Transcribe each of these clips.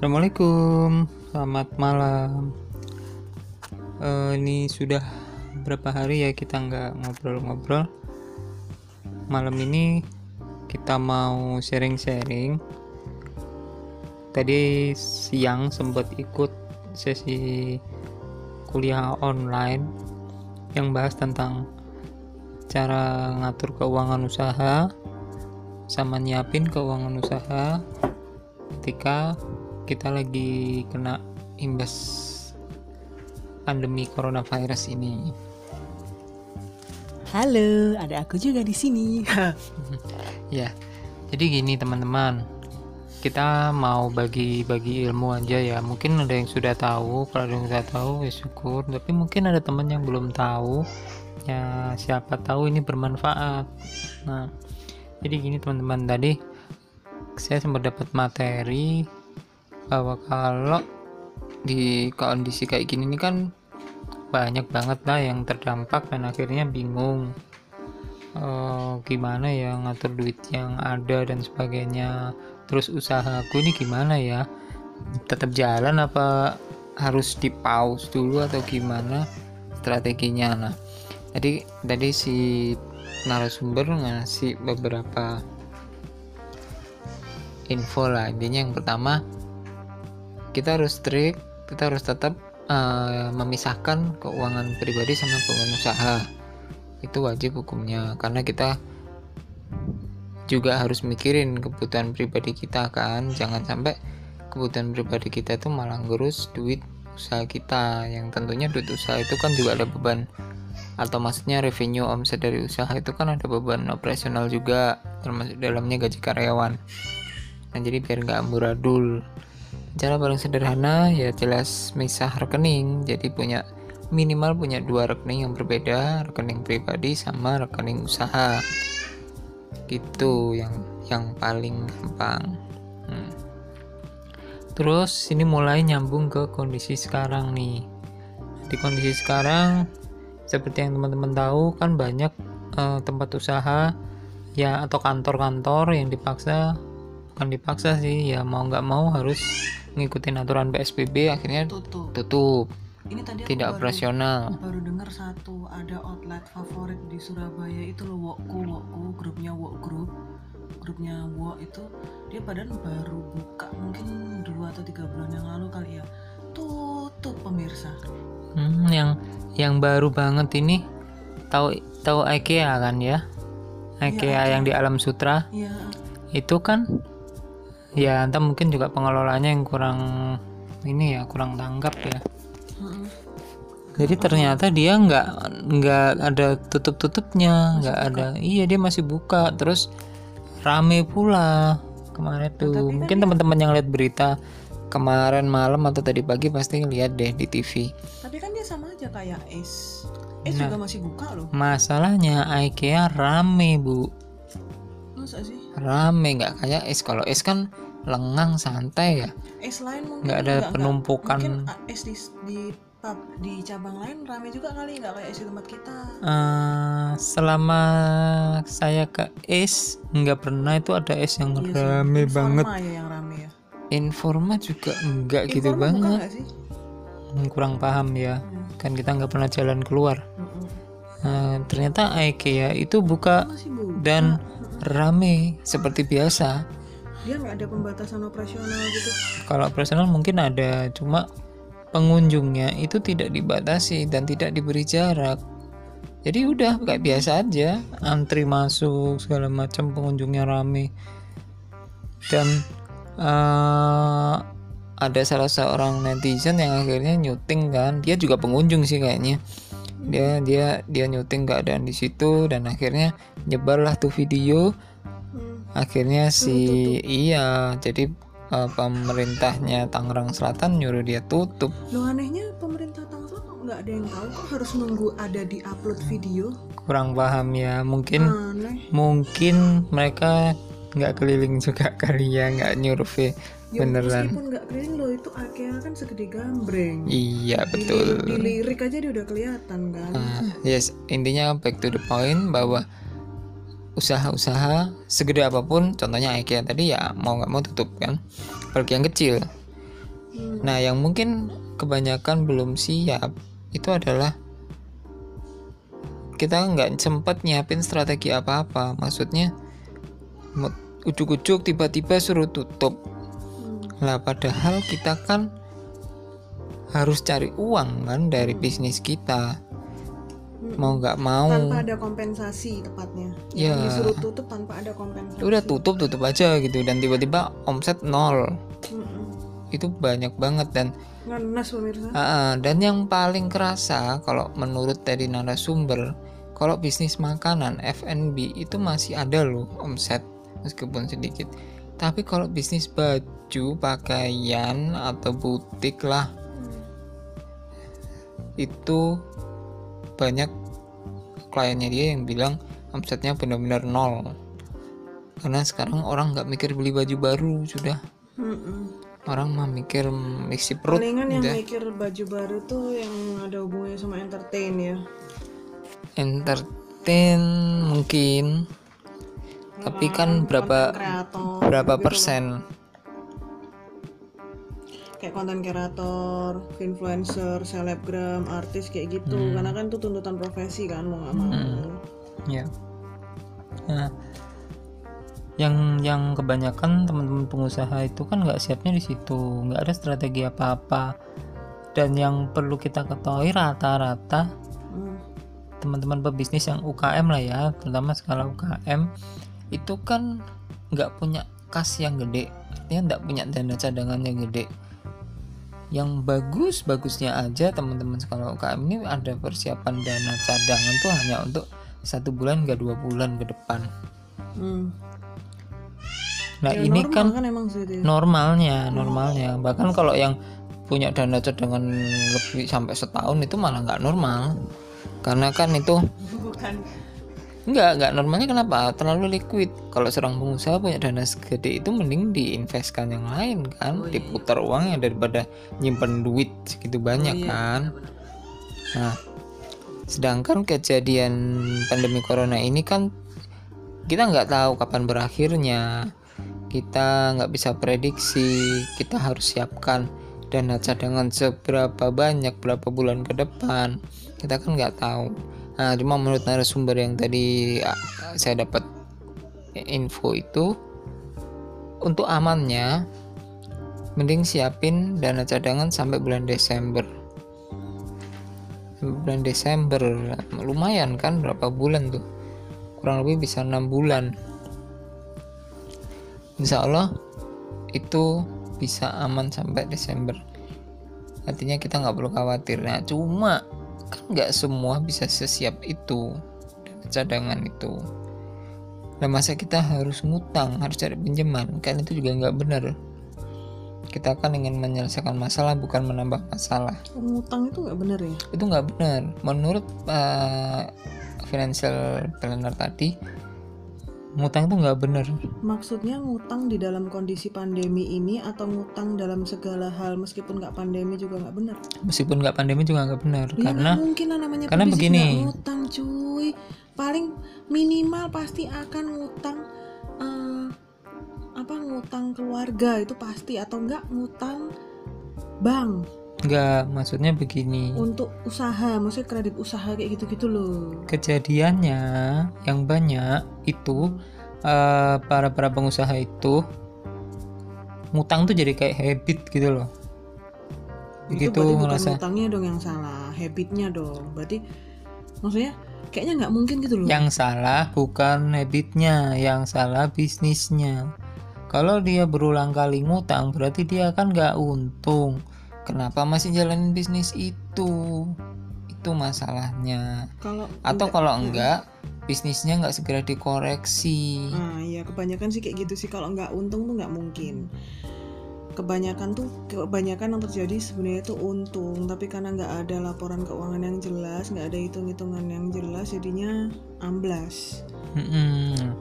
Assalamualaikum, selamat malam. Eh, ini sudah berapa hari ya kita nggak ngobrol-ngobrol. Malam ini kita mau sharing-sharing. Tadi siang sempat ikut sesi kuliah online yang bahas tentang cara ngatur keuangan usaha sama nyiapin keuangan usaha ketika kita lagi kena imbas pandemi coronavirus ini. Halo, ada aku juga di sini. Ya, jadi gini teman-teman, kita mau bagi-bagi ilmu aja ya. Mungkin ada yang sudah tahu, kalau ada yang sudah tahu ya syukur. Tapi mungkin ada teman yang belum tahu, ya siapa tahu ini bermanfaat. Nah, jadi gini teman-teman tadi saya sempat dapat materi bahwa kalau di kondisi kayak gini ini kan banyak banget lah yang terdampak dan akhirnya bingung. Eh, gimana ya ngatur duit yang ada dan sebagainya. Terus usahaku ini gimana ya? Tetap jalan apa harus di pause dulu atau gimana strateginya? Nah jadi tadi si narasumber ngasih beberapa info lah. Intinya yang pertama kita harus strict kita harus tetap uh, memisahkan keuangan pribadi sama keuangan usaha. Itu wajib hukumnya karena kita juga harus mikirin kebutuhan pribadi kita kan. Jangan sampai kebutuhan pribadi kita itu malah ngurus duit usaha kita yang tentunya duit usaha itu kan juga ada beban. Atau maksudnya revenue omset dari usaha itu kan ada beban operasional juga termasuk dalamnya gaji karyawan. Nah jadi biar nggak amburadul cara paling sederhana ya jelas misah rekening. Jadi punya minimal punya dua rekening yang berbeda rekening pribadi sama rekening usaha. Gitu yang yang paling gampang. Hmm. terus ini mulai nyambung ke kondisi sekarang nih. Di kondisi sekarang seperti yang teman-teman tahu kan banyak uh, tempat usaha ya atau kantor-kantor yang dipaksa bukan dipaksa sih ya mau nggak mau harus ngikutin aturan PSBB akhirnya Tutup. tutup. Ini tadi tidak baru- operasional. Baru dengar satu ada outlet favorit di Surabaya itu loh Wokku Wokku grupnya Wok Group grupnya Wok itu. Dia padahal baru buka mungkin dua atau tiga bulan yang lalu kali ya. Tutup pemirsa. Hmm, yang yang baru banget ini tahu tahu IKEA kan ya? IKEA IKEA. yang di Alam Sutra. Ya itu kan ya entah mungkin juga pengelolanya yang kurang ini ya kurang tanggap ya. Jadi ternyata dia nggak nggak ada tutup tutupnya nggak ada iya dia masih buka. Terus rame pula kemarin tuh. Tapi kan mungkin teman-teman yang lihat berita kemarin malam atau tadi pagi pasti lihat deh di TV tapi kan dia sama aja kayak Ace Ace Nah. juga masih buka loh. masalahnya IKEA rame bu. Masa sih rame nggak kayak es. Kalau es kan lengang santai ya. Ace lain mungkin nggak ada enggak, penumpukan. mungkin Ace di, di pub di cabang lain rame juga kali nggak kayak Ace di tempat kita. Eh, selama saya ke es nggak pernah. Itu ada es yang Iya sih, rame Informa banget. ya yang rame ya. Informa juga enggak gitu Informa buka banget. sih? Hmm, kurang paham ya. Hmm. kan kita nggak pernah jalan keluar. Mm-mm. Eh, ternyata IKEA itu buka buka. dan. Rame seperti biasa. Dia nggak ada pembatasan operasional gitu. Kalau operasional mungkin ada cuma pengunjungnya itu tidak dibatasi dan tidak diberi jarak. Jadi udah kayak biasa aja. Antri masuk segala macam pengunjungnya rame. Dan eh, ada salah seorang netizen yang akhirnya nyuting kan. Dia juga pengunjung sih kayaknya dia dia dia nyuting keadaan di situ dan akhirnya nyebarlah tuh video. Hmm. akhirnya si iya jadi eh, pemerintahnya Tangerang Selatan nyuruh dia tutup. Lo anehnya pemerintah Tangsel kok nggak ada yang tahu? Kok harus nunggu ada di upload video? Kurang paham ya mungkin aneh. mungkin mereka nggak keliling juga kali ya nggak nyurvei ya beneran meskipun nggak keliling lo itu IKEA kan segede gambreng iya betul di lirik aja dia udah kelihatan kan Nah, yes intinya back to the point bahwa usaha-usaha segede apa pun contohnya IKEA tadi ya mau nggak mau tutup kan apalagi yang kecil Hmm. Nah, yang mungkin kebanyakan belum siap itu adalah kita nggak sempat nyiapin strategi apa-apa. Maksudnya ujuk-ujuk tiba-tiba suruh tutup. Hmm. Lah padahal kita kan harus cari uang kan dari Hmm. bisnis kita. Hmm. Mau nggak mau. tanpa ada kompensasi tepatnya Ya. yang disuruh tutup tanpa ada kompensasi Udah tutup tutup aja gitu dan tiba-tiba omset nol. Mm-mm. Itu banyak banget dan ngenes pemirsa ah, dan yang paling kerasa kalau menurut dari narasumber, kalau bisnis makanan F&B itu masih ada loh omset meskipun sedikit. Tapi kalau bisnis baju, pakaian atau butik lah itu banyak kliennya dia yang bilang omsetnya benar-benar nol. Karena sekarang orang nggak mikir beli baju baru sudah Mm-mm. orang mah mikir isi perut palingan yang udah. mikir baju baru tuh yang ada hubungannya sama entertain ya entertain mungkin tapi kan berapa kreator berapa gitu. persen kayak konten kreator influencer selebgram artis kayak gitu. Hmm. karena kan itu tuntutan profesi kan mau nggak mau. Ya nah yang yang kebanyakan teman-teman pengusaha itu kan nggak siapnya di situ. Nggak ada strategi apa-apa. Dan yang perlu kita ketahui rata-rata Hmm. teman-teman pebisnis yang UKM lah ya terutama skala UKM itu kan nggak punya kas yang gede. Artinya nggak punya dana cadangan yang gede yang bagus bagusnya aja teman-teman. Skala UKM ini ada persiapan dana cadangan tuh hanya untuk satu bulan nggak dua bulan ke depan. Hmm. nah Ya, ini normal kan kan emang sih normalnya normalnya. Bahkan kalau yang punya dana cadangan lebih sampai setahun itu malah nggak normal. Karena kan itu bukan Enggak, enggak normalnya kenapa? Terlalu liquid. Kalau seorang pengusaha punya dana segede itu mending diinvestkan yang lain kan, Oh, iya, diputar uangnya daripada nyimpen duit segitu banyak Oh, iya, kan. Nah, sedangkan kejadian pandemi corona ini kan kita nggak tahu kapan berakhirnya. Kita nggak bisa prediksi. Kita harus siapkan dana cadangan seberapa banyak berapa bulan ke depan. Kita kan nggak tahu. Nah, cuma menurut narasumber yang tadi ah, saya dapat info itu untuk amannya mending siapin dana cadangan sampai bulan Desember. Bulan Desember lumayan kan berapa bulan tuh? Kurang lebih bisa enam bulan. Insya Allah itu bisa aman sampai Desember. Artinya kita nggak perlu khawatir. Nah cuma kan nggak semua bisa sesiap itu cadangan itu. Nah masa kita harus ngutang harus cari pinjaman kan itu juga nggak benar. Kita kan ingin menyelesaikan masalah bukan menambah masalah. Ngutang itu nggak bener ya? Itu nggak benar. Menurut uh, financial planner tadi ngutang itu nggak benar maksudnya ngutang di dalam kondisi pandemi ini atau ngutang dalam segala hal meskipun nggak pandemi juga nggak bener? Meskipun nggak pandemi juga nggak benar Ya, karena nggak mungkin lah namanya karena begini. nggak ngutang cuy. Paling minimal pasti akan ngutang eh, apa ngutang keluarga itu pasti atau enggak ngutang bank nggak maksudnya begini. Untuk usaha maksudnya kredit usaha kayak gitu-gitu loh. Kejadiannya yang banyak itu eh, para para pengusaha itu ngutang tuh jadi kayak habit gitu loh. Itu begitu berarti bukan ngerasa. ngutangnya dong yang salah habitnya dong. Berarti maksudnya kayaknya nggak mungkin gitu loh. Yang salah bukan habitnya yang salah bisnisnya. Kalau dia berulang kali ngutang berarti dia kan nggak untung kenapa masih jalanin bisnis itu itu masalahnya kalau atau enggak- kalau enggak bisnisnya nggak segera dikoreksi Nah, ya kebanyakan sih kayak gitu sih kalau nggak untung tuh nggak mungkin. Kebanyakan tuh kebanyakan yang terjadi sebenarnya itu untung, tapi karena nggak ada laporan keuangan yang jelas, nggak ada hitung-hitungan yang jelas, jadinya amblas. Mm-mm.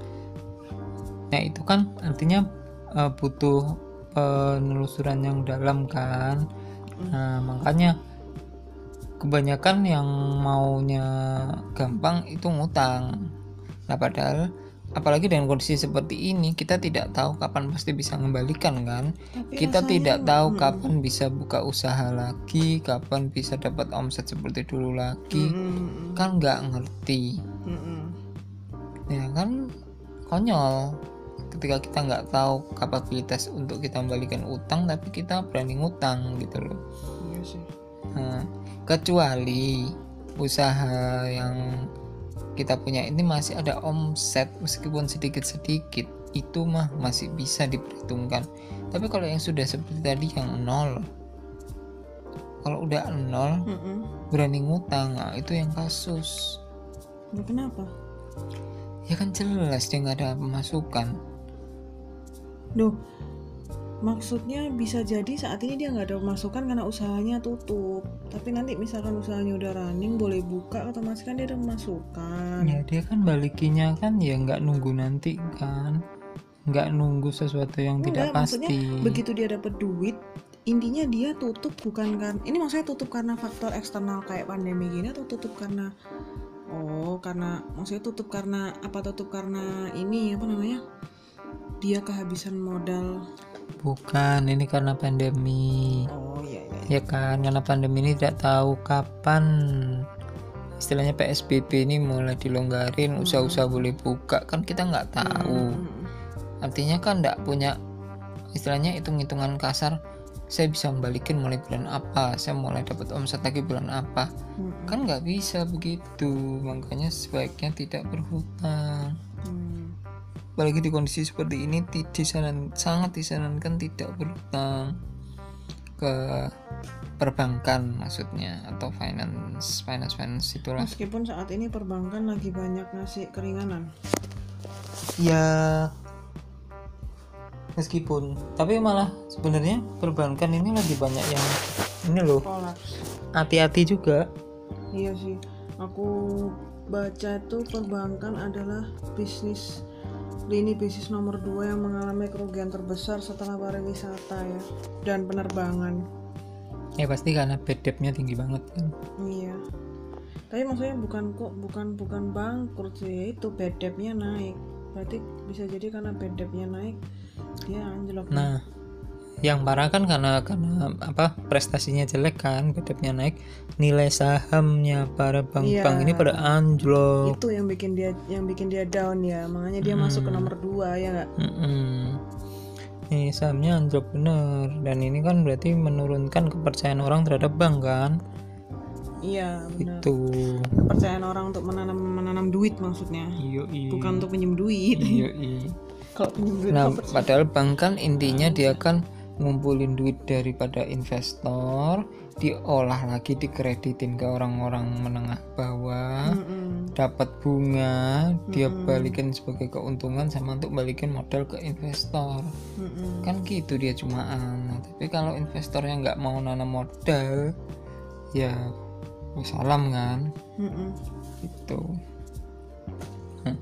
Nah itu kan artinya eh, butuh penelusuran yang dalam kan. Nah makanya kebanyakan yang maunya gampang itu ngutang. Nah padahal apalagi dengan kondisi seperti ini kita tidak tahu kapan pasti bisa mengembalikan kan Tapi kita tidak tahu Mm-mm. kapan bisa buka usaha lagi kapan bisa dapat omset seperti dulu lagi Mm-mm. kan nggak ngerti Mm-mm. ya kan konyol ketika kita nggak tahu kapabilitas untuk kita membalikan utang tapi kita berani ngutang gitu loh Iya sih. Nah, kecuali usaha yang kita punya ini masih ada omset meskipun sedikit-sedikit itu mah masih bisa diperhitungkan tapi kalau yang sudah seperti tadi yang nol kalau udah nol Mm-mm. berani ngutang nah, itu yang kasus kenapa? ya kan jelas dia nggak ada pemasukan Duh, maksudnya bisa jadi saat ini dia nggak ada pemasukan karena usahanya tutup. Tapi nanti misalkan usahanya udah running, boleh buka, otomatis kan dia ada pemasukan. ya dia kan balikinya kan ya nggak nunggu nanti kan nggak nunggu sesuatu yang tidak Enggak, maksudnya pasti Begitu dia dapat duit, intinya dia tutup bukan kan? Ini maksudnya tutup karena faktor eksternal kayak pandemi gini atau tutup karena Oh, karena maksudnya tutup karena apa tutup karena ini apa namanya? Dia kehabisan modal. bukan ini karena pandemi Oh iya iya. ya kan karena pandemi ini tidak tahu kapan istilahnya PSBB ini mulai dilonggarin Hmm. usaha-usaha boleh buka kan kita nggak tahu Hmm. artinya kan nggak punya istilahnya hitung-hitungan kasar saya bisa membalikin mulai bulan apa saya mulai dapat omset lagi bulan apa Hmm. kan nggak bisa begitu makanya sebaiknya tidak berhutang Hmm. Apalagi di kondisi seperti ini disaran, sangat disarankan tidak berhutang ke perbankan maksudnya atau finance finance finance itulah Meskipun saat ini perbankan lagi banyak ngasih keringanan. ya meskipun tapi malah sebenarnya perbankan ini lagi banyak yang ini loh hati-hati juga Iya sih. Aku baca tuh perbankan adalah bisnis lini bisnis nomor dua yang mengalami kerugian terbesar setelah pariwisata ya dan penerbangan. ya pasti karena bad debt-nya tinggi banget kan Iya. Tapi maksudnya bukan kok bukan bukan bangkrut sih itu bad debt-nya naik. Berarti bisa jadi karena bad debt-nya naik dia anjlok. nah yang parah kan karena karena apa prestasinya jelek kan bad debt-nya naik nilai sahamnya para bank-bank Iya. ini pada anjlok itu yang bikin dia yang bikin dia down ya. Makanya dia masuk ke Hmm. nomor dua ya nggak? Mm-mm. Ini sahamnya anjlok bener dan ini kan berarti menurunkan kepercayaan orang terhadap bank kan Iya benar. itu Kepercayaan orang untuk menanam menanam duit maksudnya. bukan untuk pinjem duit kalau duit nah padahal bank kan intinya dia kan ngumpulin duit daripada investor diolah lagi dikreditin ke orang-orang menengah bawah Mm-mm. dapat bunga dia Mm-mm. balikin sebagai keuntungan sama untuk balikin modal ke investor Mm-mm. kan gitu dia cuma nah, tapi kalau investornya nggak mau nanam modal ya salam kan Mm-mm. itu Nah,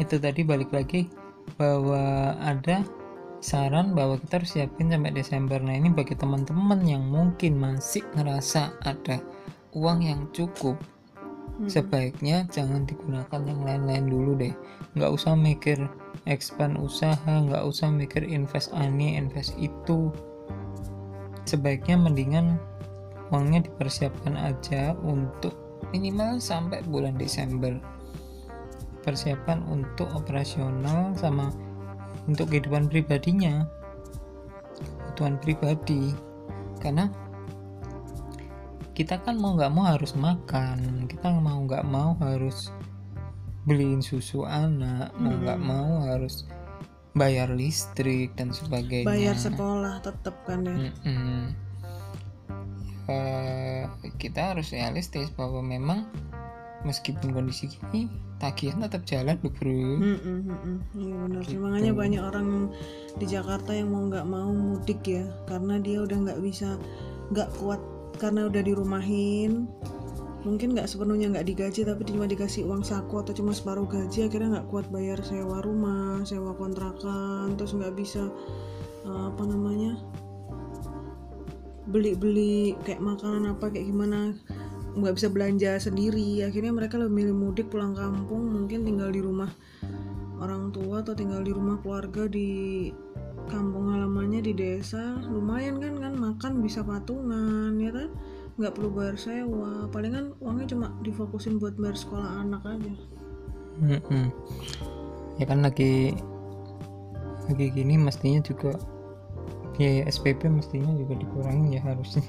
itu tadi balik lagi bahwa ada saran bahwa kita harus siapin sampai Desember. Nah ini bagi teman-teman yang mungkin masih ngerasa ada uang yang cukup Mm-mm. sebaiknya jangan digunakan yang lain-lain dulu deh. Nggak usah mikir expand usaha nggak usah mikir invest ini invest itu. Sebaiknya mendingan uangnya dipersiapkan aja untuk minimal sampai bulan Desember. Persiapan untuk operasional sama untuk kehidupan pribadinya. Kebutuhan pribadi. Karena kita kan mau nggak mau harus makan. Kita mau nggak mau harus beliin susu anak. Mau nggak mau harus bayar listrik dan sebagainya. Bayar sekolah tetap kan ya. Mm-mm. Eh, kita harus realistis bahwa memang meskipun kondisi gini tagihan tetap jalan loh bro Mm-mm, mm-mm. iya benar Gitu. makanya banyak orang di Jakarta yang mau nggak mau mudik ya karena dia udah nggak bisa nggak kuat karena udah dirumahin mungkin nggak sepenuhnya nggak digaji tapi cuma dikasih uang saku atau cuma separuh gaji akhirnya nggak kuat bayar sewa rumah sewa kontrakan terus nggak bisa eh, apa namanya beli-beli kayak makanan apa kayak gimana nggak bisa belanja sendiri. Akhirnya mereka lebih milih mudik pulang kampung mungkin tinggal di rumah orang tua atau tinggal di rumah keluarga di kampung halamannya di desa. Lumayan kan kan makan bisa patungan ya kan? Nggak perlu bayar sewa. Palingan uangnya cuma difokusin buat bayar sekolah anak aja. Mm-mm. ya kan lagi lagi gini mestinya juga biaya SPP mestinya juga dikurangin ya harusnya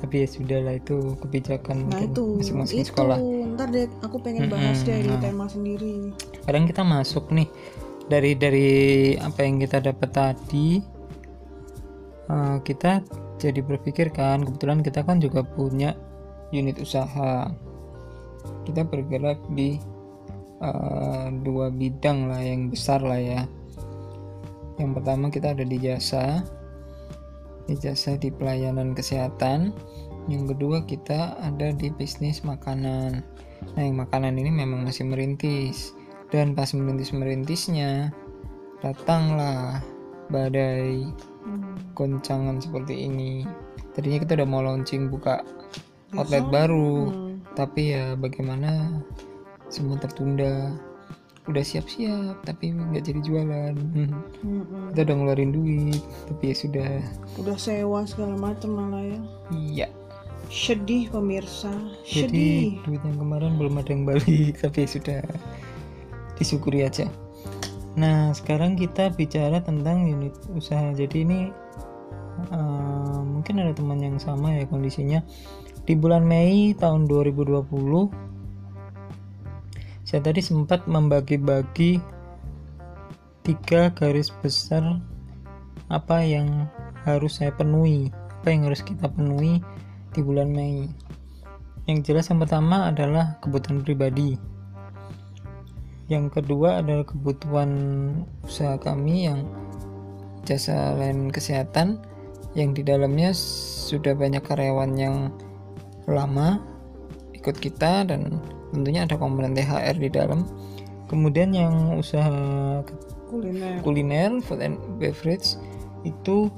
tapi ya sudah lah itu kebijakan nah mungkin itu. masing-masing itu sekolah. ntar deh aku pengen bahas Mm-mm, deh di nah. tema sendiri. Kadang kita masuk nih dari dari apa yang kita dapat tadi eh, kita jadi berpikir kan kebetulan kita kan juga punya unit usaha. Kita bergerak di eh, dua bidang lah yang besar lah ya. Yang pertama kita ada di jasa di jasa di pelayanan kesehatan. Yang kedua kita ada di bisnis makanan. Nah yang makanan ini memang masih merintis. Dan pas merintis-merintisnya datanglah badai Hmm. goncangan seperti ini. Tadinya kita udah mau launching buka outlet baru. Hmm, tapi ya bagaimana semua tertunda udah siap-siap tapi nggak jadi jualan. Hmm, hmm. kita udah ngeluarin duit tapi ya sudah. Udah sewa segala macam malah ya. Iya. Sedih pemirsa. Jadi sedih. duit yang kemarin belum ada yang balik tapi ya sudah. Disyukuri aja. Nah sekarang kita bicara tentang unit usaha. Jadi ini eh, mungkin ada teman yang sama ya kondisinya. Di bulan Mei tahun 2020 saya tadi sempat membagi-bagi tiga garis besar apa yang harus saya penuhi apa yang harus kita penuhi di bulan Mei. Yang jelas yang pertama adalah kebutuhan pribadi. Yang kedua adalah kebutuhan usaha kami yang jasa layanan kesehatan yang di dalamnya sudah banyak karyawan yang lama ikut kita dan tentunya ada komponen THR di dalam. Kemudian yang usaha kuliner. kuliner food and beverage itu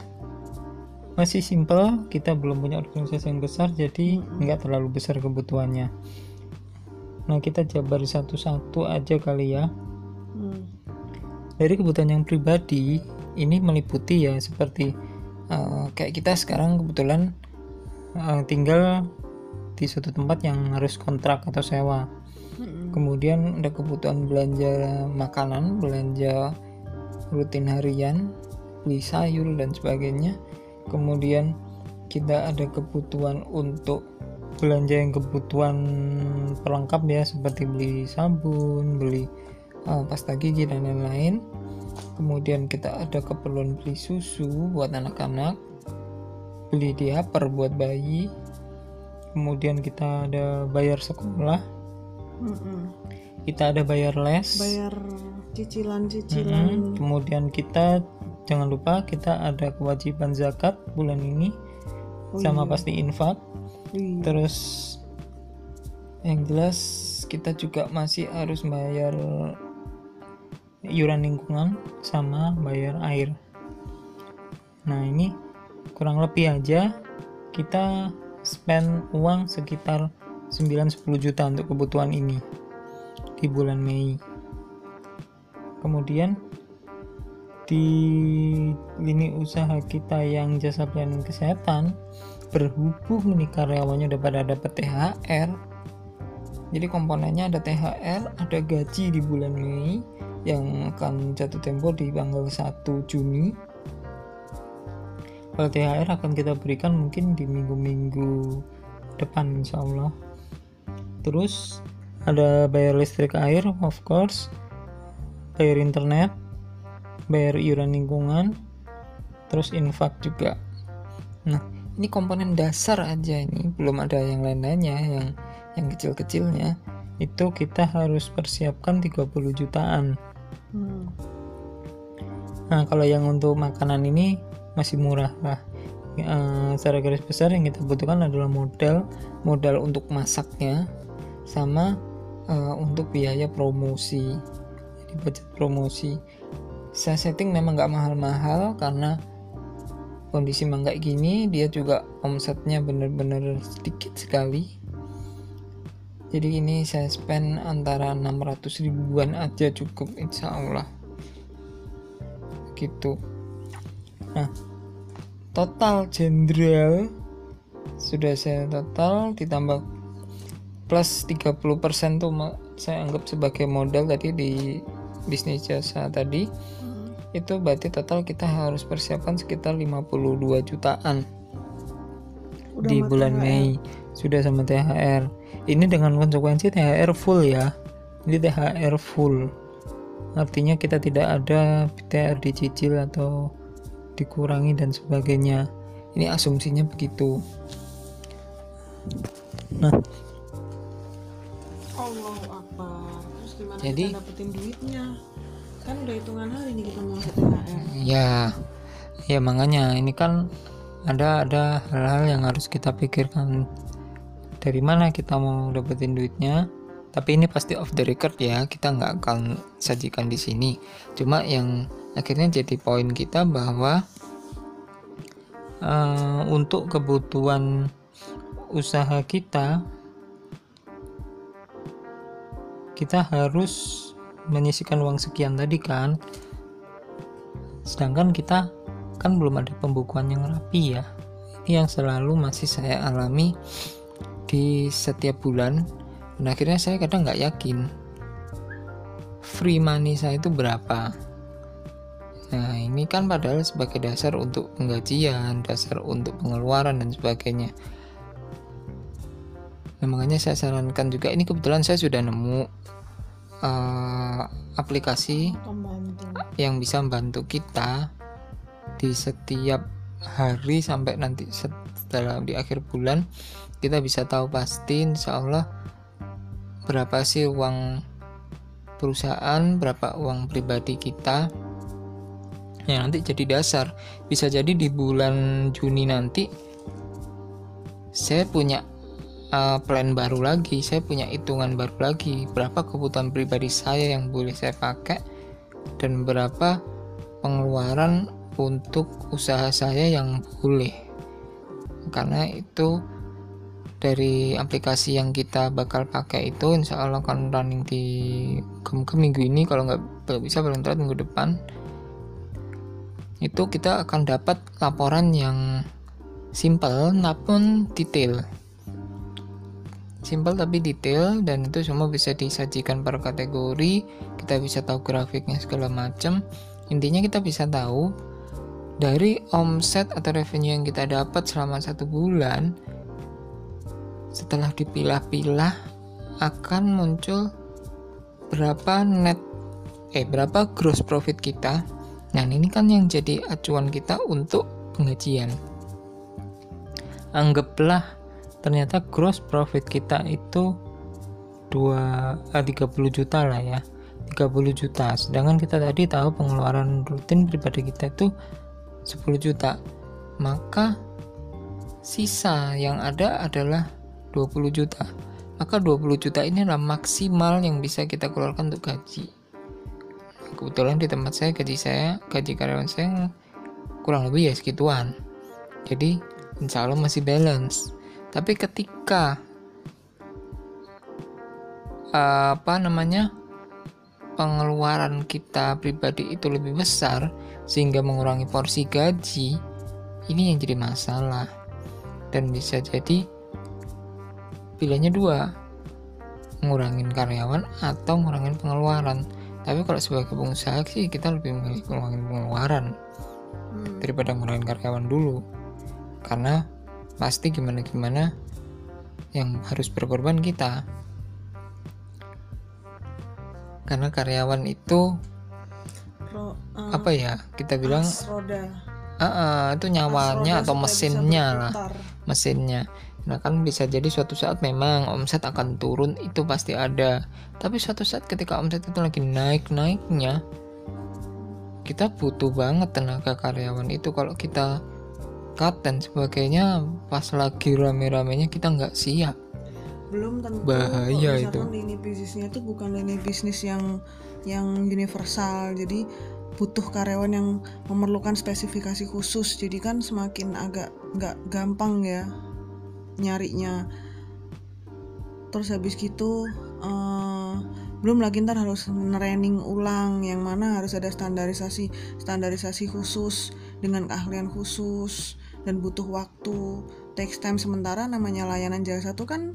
masih simple. Kita belum punya organisasi yang besar jadi nggak terlalu besar kebutuhannya. Nah kita jabar satu-satu aja kali ya. Hmm. dari kebutuhan yang pribadi ini meliputi ya seperti eh, kayak kita sekarang kebetulan eh, tinggal di suatu tempat yang harus kontrak atau sewa. Hmm. kemudian ada kebutuhan belanja makanan belanja rutin harian beli sayur dan sebagainya. Kemudian kita ada kebutuhan untuk belanja yang kebutuhan pelengkap ya seperti beli sabun beli uh, pasta gigi dan lain-lain. Kemudian kita ada keperluan beli susu buat anak-anak beli diaper buat bayi kemudian kita ada bayar sekolah Mm-mm. kita ada bayar les bayar Mm-mm. cicilan-cicilan kemudian kita jangan lupa kita ada kewajiban zakat bulan ini Oh sama iya. pasti infak Iya. terus yang jelas kita juga masih harus bayar iuran lingkungan sama bayar air nah ini kurang lebih aja kita spend uang sekitar 9-10 juta untuk kebutuhan ini di bulan Mei. Kemudian di lini usaha kita yang jasa pelayanan kesehatan berhubung nih karyawannya udah pada dapat THR jadi komponennya ada THR ada gaji di bulan Mei yang akan jatuh tempo di tanggal 1 Juni kalau THR akan kita berikan mungkin di minggu-minggu depan insya Allah. Terus ada bayar listrik air of course. Bayar internet. Bayar iuran lingkungan. Terus infak juga. Nah ini komponen dasar aja ini. Belum ada yang lain-lainnya yang yang kecil-kecilnya. Itu kita harus persiapkan 30 jutaan. Hmm. Nah, kalau yang untuk makanan ini masih murah lah. Eh, secara garis besar yang kita butuhkan adalah modal, modal untuk masaknya, sama eh, untuk biaya promosi. Jadi budget promosi. Saya setting memang nggak mahal-mahal karena kondisi memang kayak gini, dia juga omsetnya bener-bener sedikit sekali. jadi ini saya spend antara 600 ribuan aja cukup insya Allah gitu nah total jenderal sudah saya total ditambah plus 30% tuh saya anggap sebagai modal tadi di bisnis jasa tadi. Hmm. itu berarti total kita harus persiapkan sekitar 52 jutaan Udah di bulan THR. Mei. Sudah sama THR ini dengan konsekuensi THR full ya. Ini THR full. Artinya kita tidak ada THR dicicil atau dikurangi dan sebagainya. Ini asumsinya begitu. Nah. Allah apa terus gimana jadi? Kita dapetin duitnya kan udah hitungan hari nih kita mau THR ya. Ya makanya ini kan ada ada hal-hal yang harus kita pikirkan. Dari mana kita mau dapetin duitnya? Tapi ini pasti off the record ya. Kita nggak akan sajikan di sini. Cuma yang akhirnya jadi poin kita bahwa uh, untuk kebutuhan usaha kita kita harus menyisikan uang sekian tadi kan. Sedangkan kita kan belum ada pembukuan yang rapi ya. Ini yang selalu masih saya alami di setiap bulan. Dan akhirnya saya kadang nggak yakin free money saya itu berapa nah ini kan padahal sebagai dasar untuk penggajian dasar untuk pengeluaran dan sebagainya. Nah makanya saya sarankan juga ini kebetulan saya sudah nemu uh, aplikasi yang bisa membantu kita di setiap hari sampai nanti setelah di akhir bulan kita bisa tahu pasti insya Allah berapa sih uang perusahaan berapa uang pribadi kita yang nanti jadi dasar. Bisa jadi di bulan Juni nanti saya punya uh, plan baru lagi saya punya hitungan baru lagi berapa kebutuhan pribadi saya yang boleh saya pakai dan berapa pengeluaran untuk usaha saya yang boleh. Karena itu dari aplikasi yang kita bakal pakai itu insya Allah akan running di minggu ini kalau nggak bisa paling telat minggu depan itu kita akan dapat laporan yang simple namun detail. Simple tapi detail dan itu semua bisa disajikan per kategori. Kita bisa tahu grafiknya segala macam. Intinya kita bisa tahu dari omset atau revenue yang kita dapat selama satu bulan setelah dipilah-pilah akan muncul berapa net eh berapa gross profit kita nah ini kan yang jadi acuan kita untuk penggajian anggaplah ternyata gross profit kita itu 2 eh, 30 juta lah ya. 30 juta. Sedangkan kita tadi tahu pengeluaran rutin pribadi kita itu 10 juta. Maka sisa yang ada adalah 20 juta. Maka 20 juta ini adalah maksimal yang bisa kita keluarkan untuk gaji kebetulan di tempat saya gaji saya gaji karyawan saya kurang lebih ya segituan. Jadi insya Allah masih balance. Tapi ketika apa namanya pengeluaran kita pribadi itu lebih besar sehingga mengurangi porsi gaji ini yang jadi masalah. Dan bisa jadi pilihannya dua ngurangin karyawan atau ngurangin pengeluaran tapi kalau sebagai pengusaha sih kita lebih memilih ngurangin pengeluaran hmm. daripada ngurangin karyawan dulu. Karena pasti gimana gimana yang harus berkorban kita. Karena karyawan itu Ro, uh, apa ya kita bilang roda. Uh, uh, itu nyawanya atau mesinnya lah. mesinnya Nah kan bisa jadi suatu saat memang omset akan turun itu pasti ada. Tapi suatu saat ketika omset itu lagi naik-naiknya, kita butuh banget tenaga karyawan itu kalau kita cut dan sebagainya pas lagi rame-ramenya kita nggak siap. Belum tentu bahaya itu. Lini bisnisnya itu bukan lini bisnis yang yang universal. Jadi butuh karyawan yang memerlukan spesifikasi khusus. Jadi kan semakin agak nggak gampang ya nyarinya. Terus habis gitu eh, belum lagi ntar harus training ulang yang mana harus ada standarisasi standarisasi khusus dengan keahlian khusus dan butuh waktu takes time. Sementara namanya layanan jasa tuh kan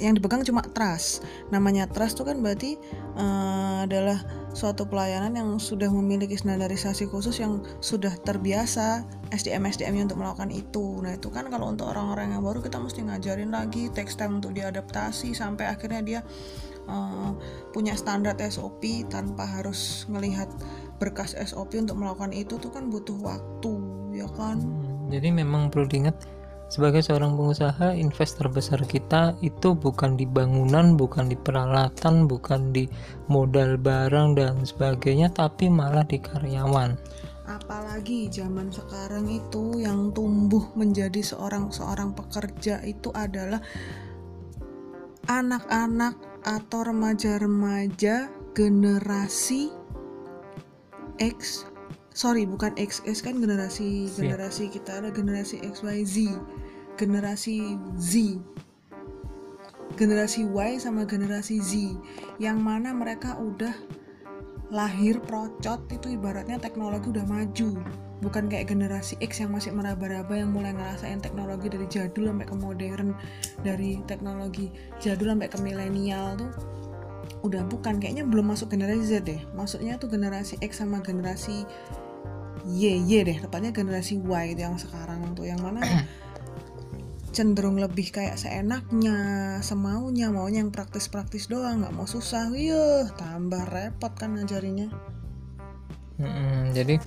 yang dipegang cuma trust. Namanya trust tuh kan berarti eh, adalah suatu pelayanan yang sudah memiliki standarisasi khusus yang sudah terbiasa SDM SDM untuk melakukan itu. Nah itu kan kalau untuk orang-orang yang baru kita mesti ngajarin lagi takes time untuk diadaptasi sampai akhirnya dia eh, punya standar SOP tanpa harus melihat berkas SOP untuk melakukan itu tuh kan butuh waktu ya kan? Jadi memang perlu diingat sebagai seorang pengusaha investor besar kita itu bukan di bangunan, bukan di peralatan, bukan di modal barang dan sebagainya, tapi malah di karyawan. apalagi zaman sekarang itu yang tumbuh menjadi seorang seorang pekerja itu adalah anak-anak atau remaja-remaja generasi X sorry bukan XX kan generasi Siap. generasi kita ada generasi XYZ generasi Z. Generasi Y sama generasi Z. Yang mana mereka udah lahir procot itu ibaratnya teknologi udah maju. Bukan kayak generasi X yang masih meraba-raba yang mulai ngerasain teknologi dari jadul sampai ke modern dari teknologi jadul sampai ke milenial tuh udah bukan. Kayaknya belum masuk generasi Z deh. Maksudnya tuh generasi X sama generasi Y Y deh. Tepatnya generasi Y itu yang sekarang tuh. Yang mana cenderung lebih kayak seenaknya semaunya maunya yang praktis-praktis doang nggak mau susah iya tambah repot kan ngajarinya Mm-mm, jadi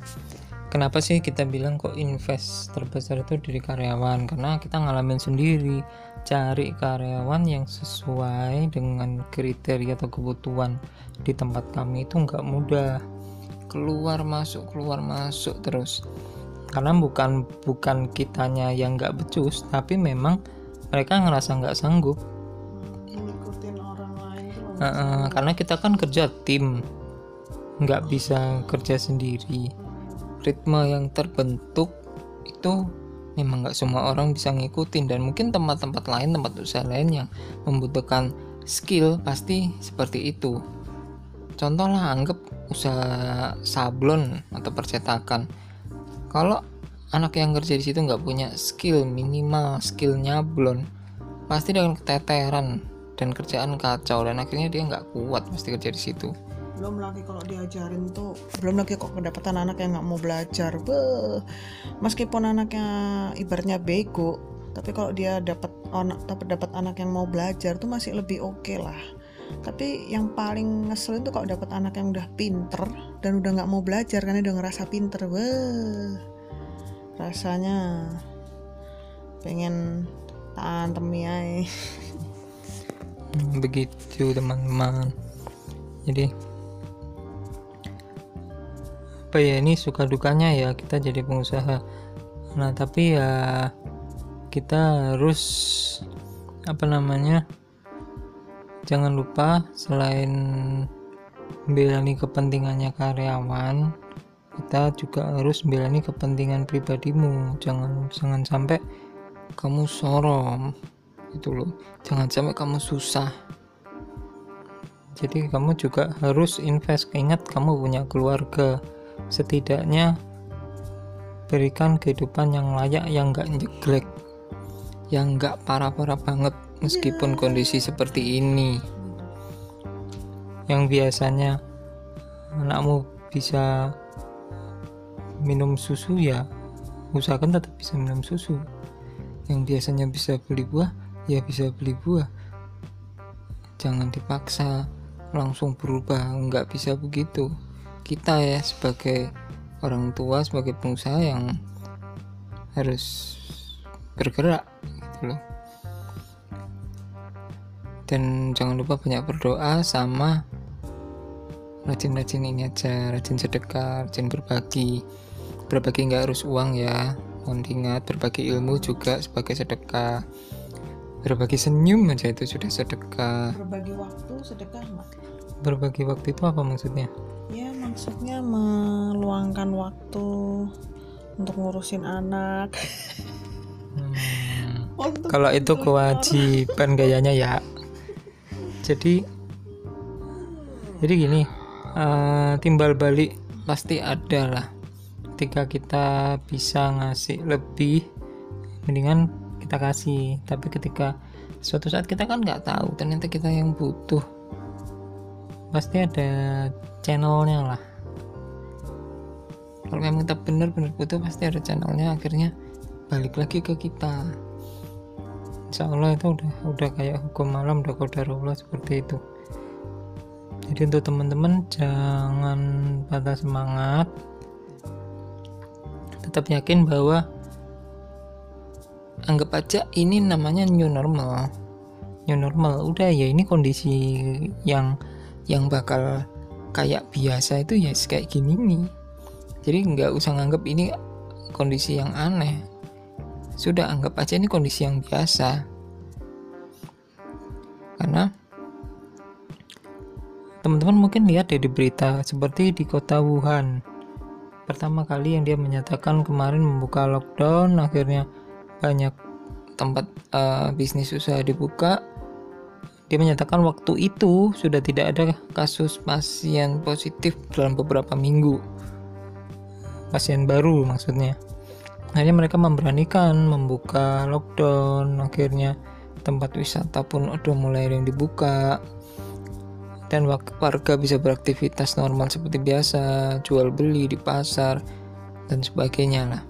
kenapa sih kita bilang kok invest terbesar itu dari karyawan? Karena kita ngalamin sendiri cari karyawan yang sesuai dengan kriteria atau kebutuhan di tempat kami itu nggak mudah. Keluar masuk keluar masuk terus. Karena bukan bukan kitanya yang nggak becus, tapi memang mereka ngerasa nggak sanggup. ngikutin orang lain tuh Heeh, karena kita kan kerja tim, nggak bisa kerja sendiri. Ritme yang terbentuk itu memang nggak semua orang bisa ngikutin dan mungkin tempat-tempat lain, tempat usaha lain yang membutuhkan skill pasti seperti itu. Contoh lah anggap usaha sablon atau percetakan. Kalau anak yang kerja di situ nggak punya skill minimal skill nyablon, pasti dengan keteteran dan kerjaan kacau dan akhirnya dia nggak kuat pasti kerja di situ. belum lagi kalau diajarin tuh belum lagi kok kedapatan anak yang nggak mau belajar Beuh. meskipun anaknya ibaratnya bego tapi kalau dia dapat anak dapat dapat anak yang mau belajar tuh masih lebih oke lah tapi yang paling ngeselin tuh kalau dapat anak yang udah pinter dan udah nggak mau belajar karena udah ngerasa pinter. Beuh. rasanya pengen tantem ya Hmm, begitu teman-teman. Jadi apa ya ini suka dukanya ya kita jadi pengusaha. Nah tapi ya kita harus apa namanya jangan lupa selain membelani kepentingannya karyawan kita juga harus membelani kepentingan pribadimu. Jangan jangan sampai kamu sorom itu loh. Jangan sampai kamu susah. Jadi kamu juga harus invest. Ingat kamu punya keluarga. Setidaknya berikan kehidupan yang layak yang nggak nyeglek yang nggak parah-parah banget meskipun kondisi seperti ini yang biasanya anakmu bisa minum susu ya usahakan tetap bisa minum susu. Yang biasanya bisa beli buah ya bisa beli buah. Jangan dipaksa langsung berubah nggak bisa begitu. Kita ya sebagai orang tua sebagai pengusaha yang harus bergerak gitu loh dan jangan lupa banyak berdoa sama rajin-rajin ini aja rajin sedekah rajin berbagi. Berbagi nggak harus uang ya. Mohon diingat berbagi ilmu juga sebagai sedekah. Berbagi senyum aja itu sudah sedekah. Berbagi waktu sedekah nggak? Berbagi waktu itu apa maksudnya? Ya maksudnya meluangkan waktu untuk ngurusin anak. Hmm, kalau itu kewajiban gayanya ya jadi jadi gini uh, timbal balik pasti ada lah. Ketika kita bisa ngasih lebih mendingan kita kasih. Tapi ketika suatu saat kita kan nggak tahu ternyata kita yang butuh pasti ada channelnya lah. Kalau memang kita benar-benar butuh pasti ada channelnya. Akhirnya balik lagi ke kita Insya Allah itu udah udah kayak hukum malam udah kodarullah seperti itu. Jadi untuk teman-teman jangan patah semangat. Tetap yakin bahwa anggap aja ini namanya new normal. New normal udah ya ini kondisi yang yang bakal kayak biasa itu ya kayak gini nih. Jadi nggak usah nganggap ini kondisi yang aneh sudah anggap aja ini kondisi yang biasa. Karena teman-teman mungkin lihat di berita seperti di kota Wuhan. Pertama kali yang dia menyatakan kemarin membuka lockdown akhirnya banyak tempat uh, bisnis usaha dibuka. Dia menyatakan waktu itu sudah tidak ada kasus pasien positif dalam beberapa minggu. Pasien baru maksudnya akhirnya mereka memberanikan membuka lockdown akhirnya tempat wisata pun udah mulai yang dibuka dan warga bisa beraktivitas normal seperti biasa, jual beli di pasar dan sebagainya lah.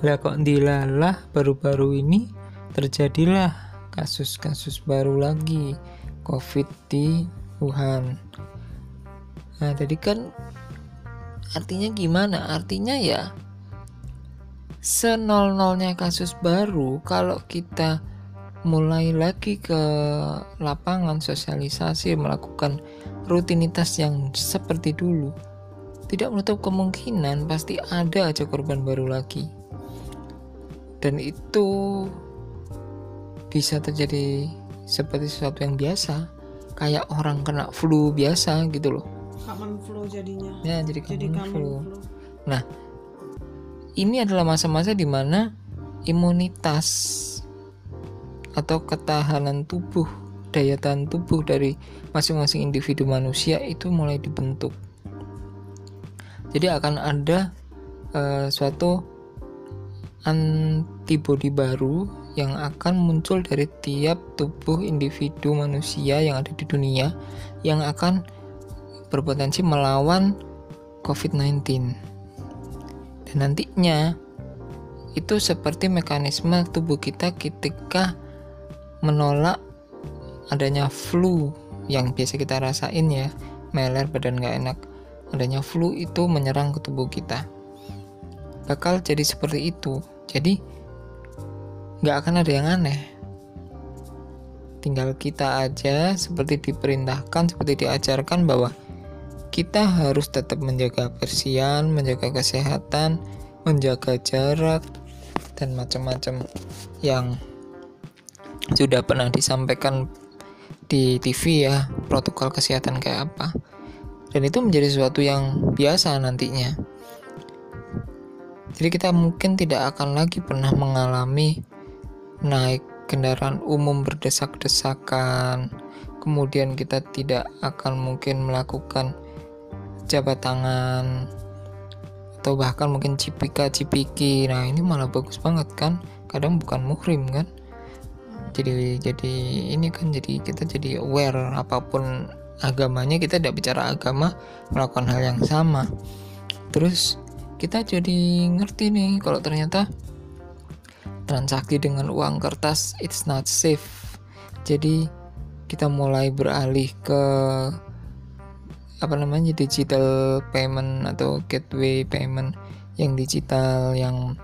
Lah kok dilalah baru-baru ini terjadilah kasus-kasus baru lagi COVID di Wuhan. Nah, tadi kan artinya gimana? Artinya ya senol-nolnya kasus baru kalau kita mulai lagi ke lapangan sosialisasi melakukan rutinitas yang seperti dulu tidak menutup kemungkinan pasti ada aja korban baru lagi. Dan itu bisa terjadi seperti sesuatu yang biasa kayak orang kena flu biasa gitu loh. Common flu jadinya. Ya jadi common, jadi common flu. flu. Nah ini adalah masa-masa di mana imunitas atau ketahanan tubuh, daya tahan tubuh dari masing-masing individu manusia itu mulai dibentuk. Jadi akan ada uh, suatu antibodi baru yang akan muncul dari tiap tubuh individu manusia yang ada di dunia yang akan berpotensi melawan COVID-19. Dan nantinya. Itu seperti mekanisme tubuh kita ketika menolak adanya flu yang biasa kita rasain ya. Meler badan gak enak. Adanya flu itu menyerang ke tubuh kita. Bakal jadi seperti itu. Jadi nggak akan ada yang aneh. Tinggal kita aja seperti diperintahkan seperti diajarkan bahwa kita harus tetap menjaga kebersihan menjaga kesehatan menjaga jarak dan macam-macam yang sudah pernah disampaikan di TV ya protokol kesehatan kayak apa. Dan itu menjadi sesuatu yang biasa nantinya. Jadi kita mungkin tidak akan lagi pernah mengalami naik kendaraan umum berdesak-desakan. Kemudian kita tidak akan mungkin melakukan jabat tangan atau bahkan mungkin cipika cipiki. Nah ini malah bagus banget kan? Kadang bukan muhrim kan? Jadi jadi ini kan jadi kita jadi aware apa pun agamanya kita tidak bicara agama melakukan hal yang sama. Terus kita jadi ngerti nih kalau ternyata transaksi dengan uang kertas it's not safe. Jadi kita mulai beralih ke apa namanya digital payment atau gateway payment yang digital yang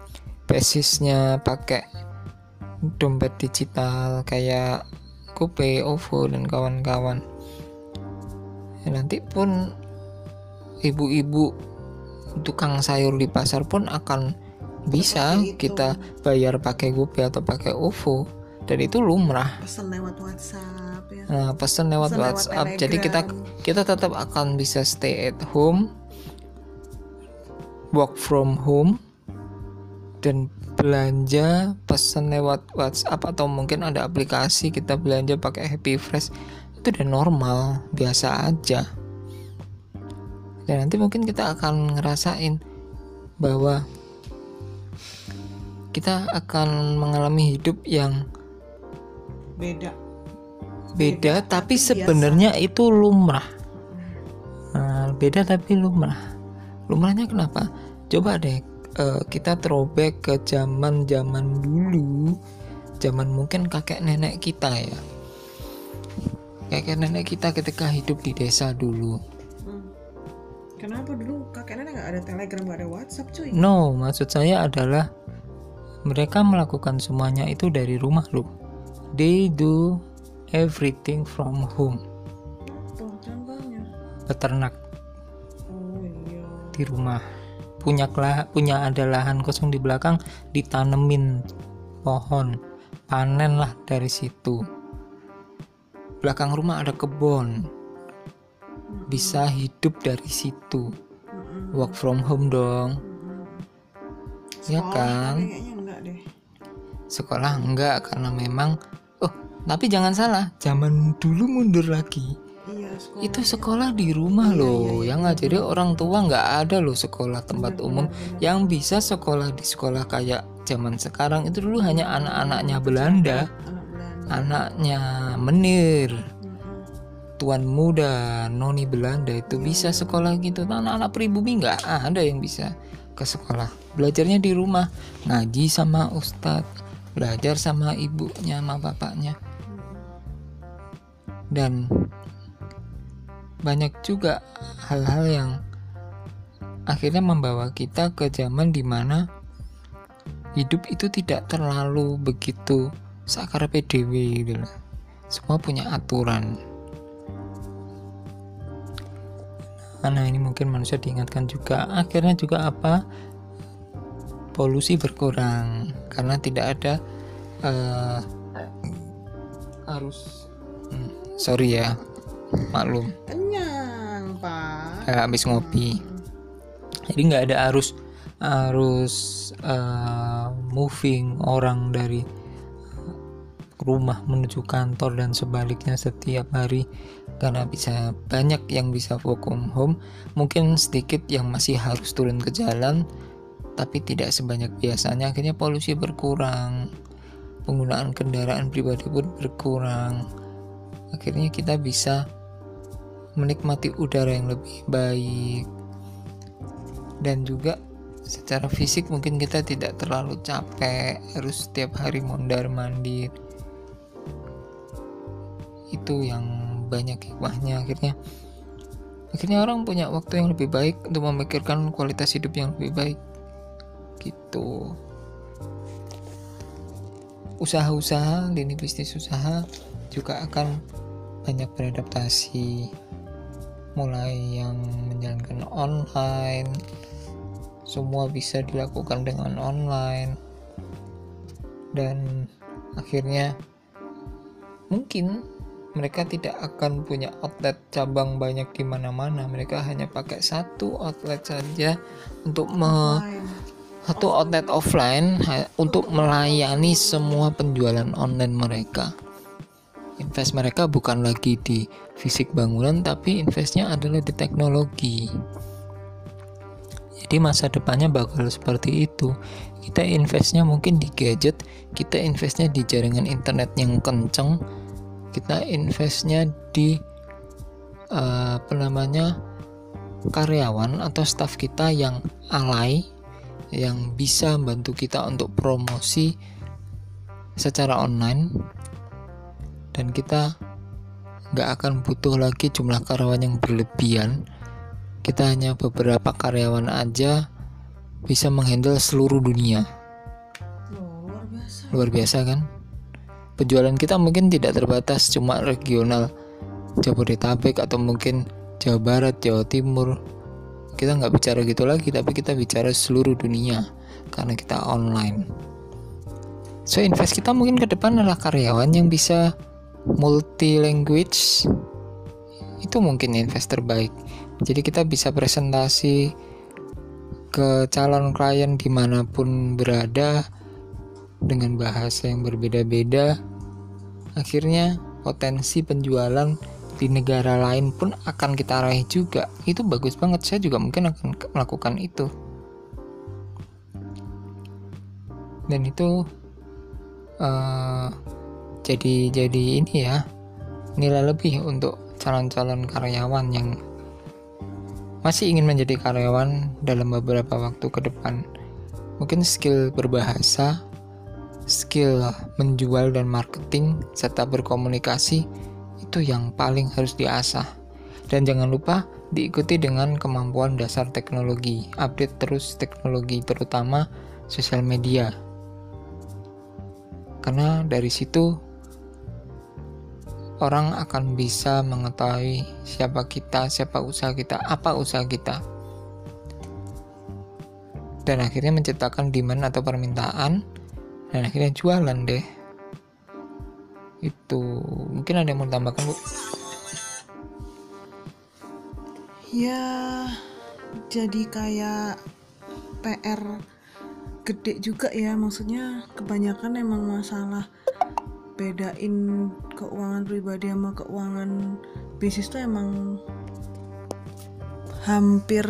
basisnya pakai dompet digital kayak GoPay, OVO dan kawan-kawan. Ya, nanti pun ibu-ibu tukang sayur di pasar pun akan bisa kita bayar pakai GoPay atau pakai OVO dan itu lumrah. Pesan lewat WhatsApp. Nah, pesan lewat Pesan lewat WhatsApp. Jadi kita kita tetap akan bisa stay at home, work from home dan belanja pesan lewat WhatsApp atau mungkin ada aplikasi kita belanja pakai Happy Fresh. Itu udah normal biasa aja. Dan nanti mungkin kita akan ngerasain bahwa kita akan mengalami hidup yang beda beda tapi sebenarnya itu lumrah. Nah, beda tapi lumrah. Lumrahnya kenapa? Coba deh eh, kita throwback ke zaman zaman dulu. Zaman mungkin kakek nenek kita ya. Kakek nenek kita ketika hidup di desa dulu. Hmm. kenapa dulu kakek nenek nggak ada telegram nggak ada WhatsApp cuy? No maksud saya adalah mereka melakukan semuanya itu dari rumah loh. They do everything from home. Peternak oh iya di rumah. Punya kela- punya ada lahan kosong di belakang ditanemin pohon. Panen lah dari situ. Belakang rumah ada kebun. Bisa hidup dari situ. Work from home dong. Ya Sekolah kan? enggak deh. Sekolah enggak karena memang tapi jangan salah zaman dulu mundur lagi iya sekolah itu sekolah di rumah Iya, loh iya, iya, yang benar, ngajari benar. orang tua nggak ada loh sekolah tempat umum yang bisa sekolah di sekolah kayak zaman sekarang itu dulu hanya anak-anaknya Belanda, anak Belanda anaknya menir, tuan muda, noni Belanda itu bisa sekolah gitu. Anak-anak pribumi nggak ada yang bisa ke sekolah. Belajarnya di rumah, ngaji sama ustadz, belajar sama ibunya, sama bapaknya. Dan banyak juga hal-hal yang akhirnya membawa kita ke zaman di mana hidup itu tidak terlalu begitu sakar PDW gitu loh. Semua punya aturan. Nah ini mungkin manusia diingatkan juga akhirnya juga apa polusi berkurang karena tidak ada harus hmm, sorry ya. Maklum. Kenyang pak. Kayak habis ngopi. Jadi nggak ada arus arus eh, moving orang dari rumah menuju kantor dan sebaliknya setiap hari karena bisa banyak yang bisa work from home. Mungkin sedikit yang masih harus turun ke jalan tapi tidak sebanyak biasanya. Akhirnya polusi berkurang penggunaan kendaraan pribadi pun berkurang akhirnya kita bisa menikmati udara yang lebih baik. Dan juga secara fisik mungkin kita tidak terlalu capek harus setiap hari mondar mandir itu yang banyak hikmahnya. Akhirnya akhirnya orang punya waktu yang lebih baik untuk memikirkan kualitas hidup yang lebih baik. Gitu. Usaha-usaha lini bisnis usaha juga akan banyak beradaptasi mulai yang menjalankan online semua bisa dilakukan dengan online dan akhirnya mungkin mereka tidak akan punya outlet cabang banyak di mana-mana mereka hanya pakai satu outlet saja untuk me satu outlet offline untuk melayani semua penjualan online mereka. Invest mereka bukan lagi di fisik bangunan tapi investnya adalah di teknologi. Jadi masa depannya bakal seperti itu. Kita investnya mungkin di gadget, kita investnya di jaringan internet yang kenceng, kita investnya di eh, apa namanya karyawan atau staff kita yang alay yang bisa membantu kita untuk promosi secara online dan kita nggak akan butuh lagi jumlah karyawan yang berlebihan. Kita hanya beberapa karyawan aja bisa menghandle seluruh dunia. Loh, luar biasa. Luar biasa kan? Penjualan kita mungkin tidak terbatas cuma regional Jabodetabek atau mungkin Jawa Barat Jawa Timur. Kita nggak bicara gitu lagi tapi kita bicara seluruh dunia karena kita online. So invest kita mungkin ke depan adalah karyawan yang bisa multi language itu mungkin invest terbaik. Jadi kita bisa presentasi ke calon klien di mana pun berada dengan bahasa yang berbeda-beda. Akhirnya potensi penjualan di negara lain pun akan kita raih juga. Itu bagus banget. Saya juga mungkin akan melakukan itu. Dan itu uh, jadi jadi ini ya nilai lebih untuk calon-calon karyawan yang masih ingin menjadi karyawan dalam beberapa waktu ke depan mungkin skill berbahasa skill menjual dan marketing serta berkomunikasi itu yang paling harus diasah. Dan jangan lupa diikuti dengan kemampuan dasar teknologi, update terus teknologi terutama sosial media. Karena dari situ orang akan bisa mengetahui siapa kita, siapa usaha kita, apa usaha kita. Dan akhirnya menciptakan demand atau permintaan dan akhirnya jualan deh. Itu mungkin ada yang mau tambahkan bu? Ya jadi kayak PR gede juga ya. Maksudnya kebanyakan emang masalah bedain keuangan pribadi sama keuangan bisnis tuh emang hampir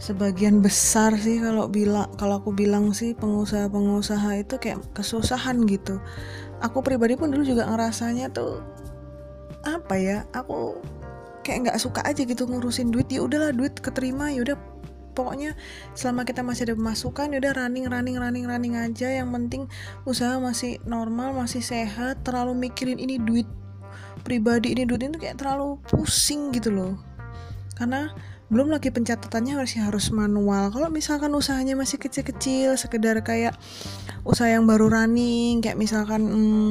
sebagian besar sih kalau bilang kalau aku bilang sih pengusaha-pengusaha itu kayak kesusahan gitu. Aku pribadi pun dulu juga ngerasanya tuh apa ya aku kayak nggak suka aja gitu ngurusin duit ya udahlah duit keterima ya udah pokoknya selama kita masih ada pemasukan ya udah running running running running aja. Yang penting usaha masih normal masih sehat. Terlalu mikirin ini duit pribadi ini duit itu kayak terlalu pusing gitu loh. Karena belum lagi pencatatannya harus harus manual. Kalau misalkan usahanya masih kecil-kecil sekedar kayak usaha yang baru running kayak misalkan hmm,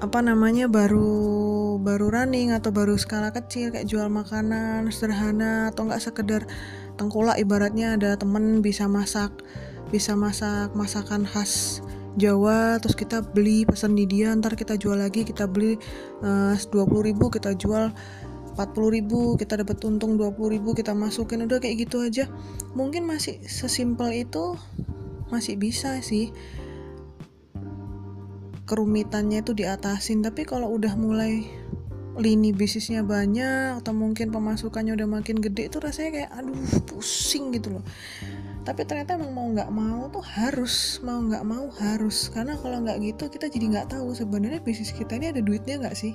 apa namanya baru baru running atau baru skala kecil kayak jual makanan sederhana atau enggak sekedar tengkulak ibaratnya ada temen bisa masak bisa masak masakan khas Jawa terus kita beli pesan di dia ntar kita jual lagi kita beli eh, uh, 20.000 kita jual 40 ribu kita dapat untung 20 ribu kita masukin udah kayak gitu aja. Mungkin masih sesimpel itu masih bisa sih kerumitannya itu diatasin. Tapi kalau udah mulai lini bisnisnya banyak atau mungkin pemasukannya udah makin gede itu rasanya kayak aduh pusing gitu loh. Tapi ternyata emang mau nggak mau tuh harus mau nggak mau harus. Karena kalau nggak gitu kita jadi nggak tahu sebenarnya bisnis kita ini ada duitnya nggak sih?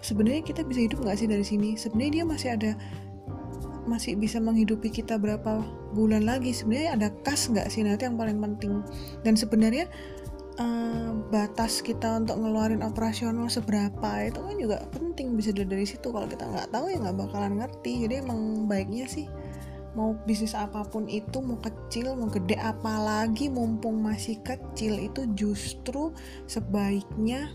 Sebenarnya kita bisa hidup nggak sih dari sini? Sebenarnya dia masih ada masih bisa menghidupi kita berapa bulan lagi? Sebenarnya ada kas nggak sih? Nanti yang paling penting. Dan sebenarnya uh, batas kita untuk ngeluarin operasional seberapa itu kan juga penting bisa dari situ. Kalau kita nggak tahu ya nggak bakalan ngerti. Jadi emang baiknya sih mau bisnis apa pun itu mau kecil mau gede apalagi mumpung masih kecil itu justru sebaiknya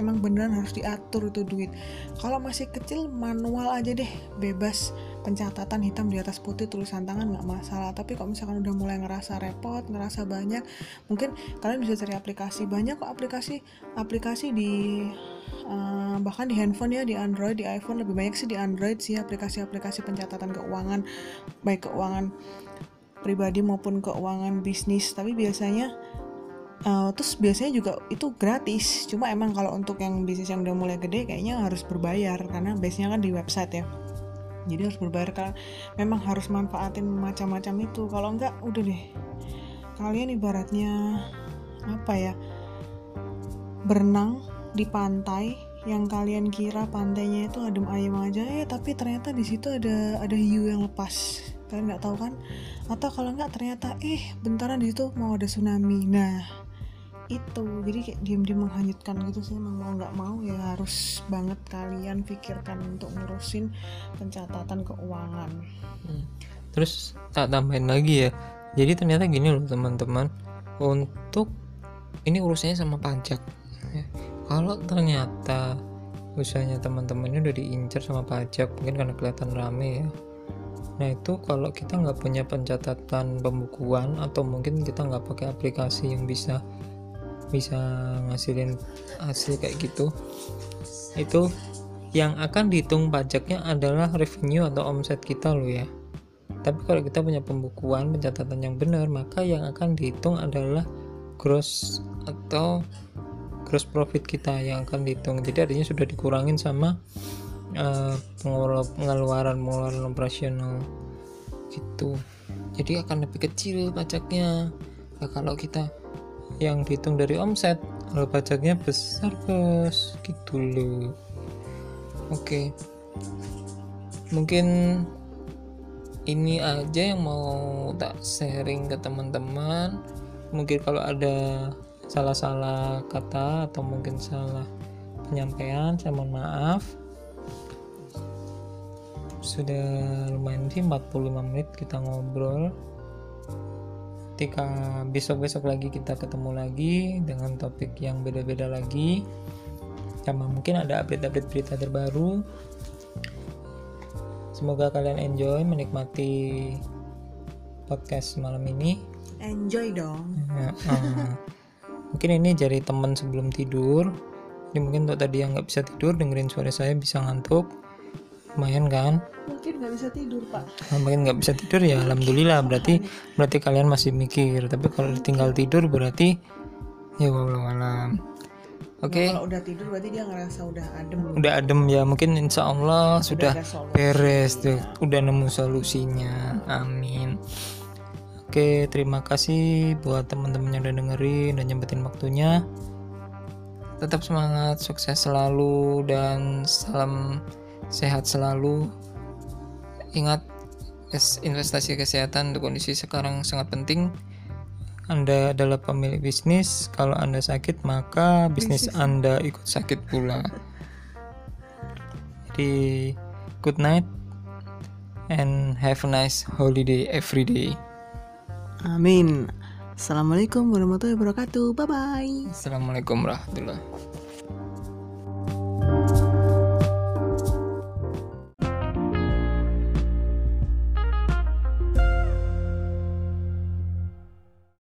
emang beneran harus diatur itu duit. Kalau masih kecil manual aja deh bebas pencatatan hitam di atas putih tulisan tangan nggak masalah. Tapi kalau misalkan udah mulai ngerasa repot ngerasa banyak mungkin kalian bisa cari aplikasi. Banyak kok aplikasi aplikasi di uh, bahkan di handphone ya di Android di iPhone. Lebih banyak sih di Android sih aplikasi-aplikasi pencatatan keuangan baik keuangan pribadi maupun keuangan bisnis. Tapi biasanya uh, terus biasanya juga itu gratis. Cuma emang kalau untuk yang bisnis yang udah mulai gede kayaknya harus berbayar karena base nya kan di website ya jadi harus berbayar karena memang harus manfaatin macam-macam itu. Kalau enggak udah deh. Kalian ibaratnya apa ya berenang di pantai yang kalian kira pantainya itu adem ayem aja ya tapi ternyata di situ ada ada hiu yang lepas. Kalian nggak tahu kan? Atau kalau nggak ternyata eh bentaran di situ mau ada tsunami. Nah itu jadi kayak diam-diam menghanyutkan gitu sih emang mau nggak mau ya harus banget kalian pikirkan untuk ngurusin pencatatan keuangan hmm. terus tak tambahin lagi ya jadi ternyata gini loh teman-teman untuk ini urusannya sama pajak ya. kalau ternyata usahanya teman-temannya udah diincar sama pajak mungkin karena kelihatan rame ya Nah itu kalau kita nggak punya pencatatan pembukuan atau mungkin kita nggak pakai aplikasi yang bisa bisa ngasilin hasil kayak gitu itu yang akan dihitung pajaknya adalah revenue atau omset kita loh ya. Tapi kalau kita punya pembukuan pencatatan yang benar maka yang akan dihitung adalah gross atau gross profit kita yang akan dihitung. Jadi artinya sudah dikurangin sama uh, pengeluaran pengeluaran operasional gitu. Jadi akan lebih kecil pajaknya. Nah, kalau kita yang dihitung dari omset. Kalau pajaknya besar bos. Gitu loh. Oke. Mungkin ini aja yang mau tak sharing ke teman-teman. Mungkin kalau ada salah-salah kata atau mungkin salah penyampaian saya mohon maaf. Sudah lumayan sih 45 menit kita ngobrol ketika besok-besok lagi kita ketemu lagi dengan topik yang beda-beda lagi sama mungkin ada update-update berita terbaru. Semoga kalian enjoy menikmati podcast malam ini. Enjoy dong. Ya, uh, mungkin ini jadi teman sebelum tidur. Ini mungkin untuk tadi yang nggak bisa tidur dengerin suara saya bisa ngantuk lumayan kan? Mungkin nggak bisa tidur pak. Nah, mungkin nggak bisa tidur ya alhamdulillah. Berarti berarti kalian masih mikir. Tapi kalau tinggal tidur berarti ya walau alam oke. Okay. Nah, kalau udah tidur berarti dia ngerasa udah adem. Udah adem ya mungkin insya Allah udah sudah beres tuh. Udah nemu solusinya. Amin. Oke, terima kasih buat teman-teman yang udah dengerin dan nyempetin waktunya. Tetap semangat, sukses selalu, dan salam sehat selalu. Ingat investasi kesehatan untuk kondisi sekarang sangat penting. Anda adalah pemilik bisnis. Kalau anda sakit maka bisnis, anda ikut sakit pula. Jadi good night and have a nice holiday every day. Amin. Assalamualaikum warahmatullahi wabarakatuh. Bye bye assalamualaikum warahmatullahi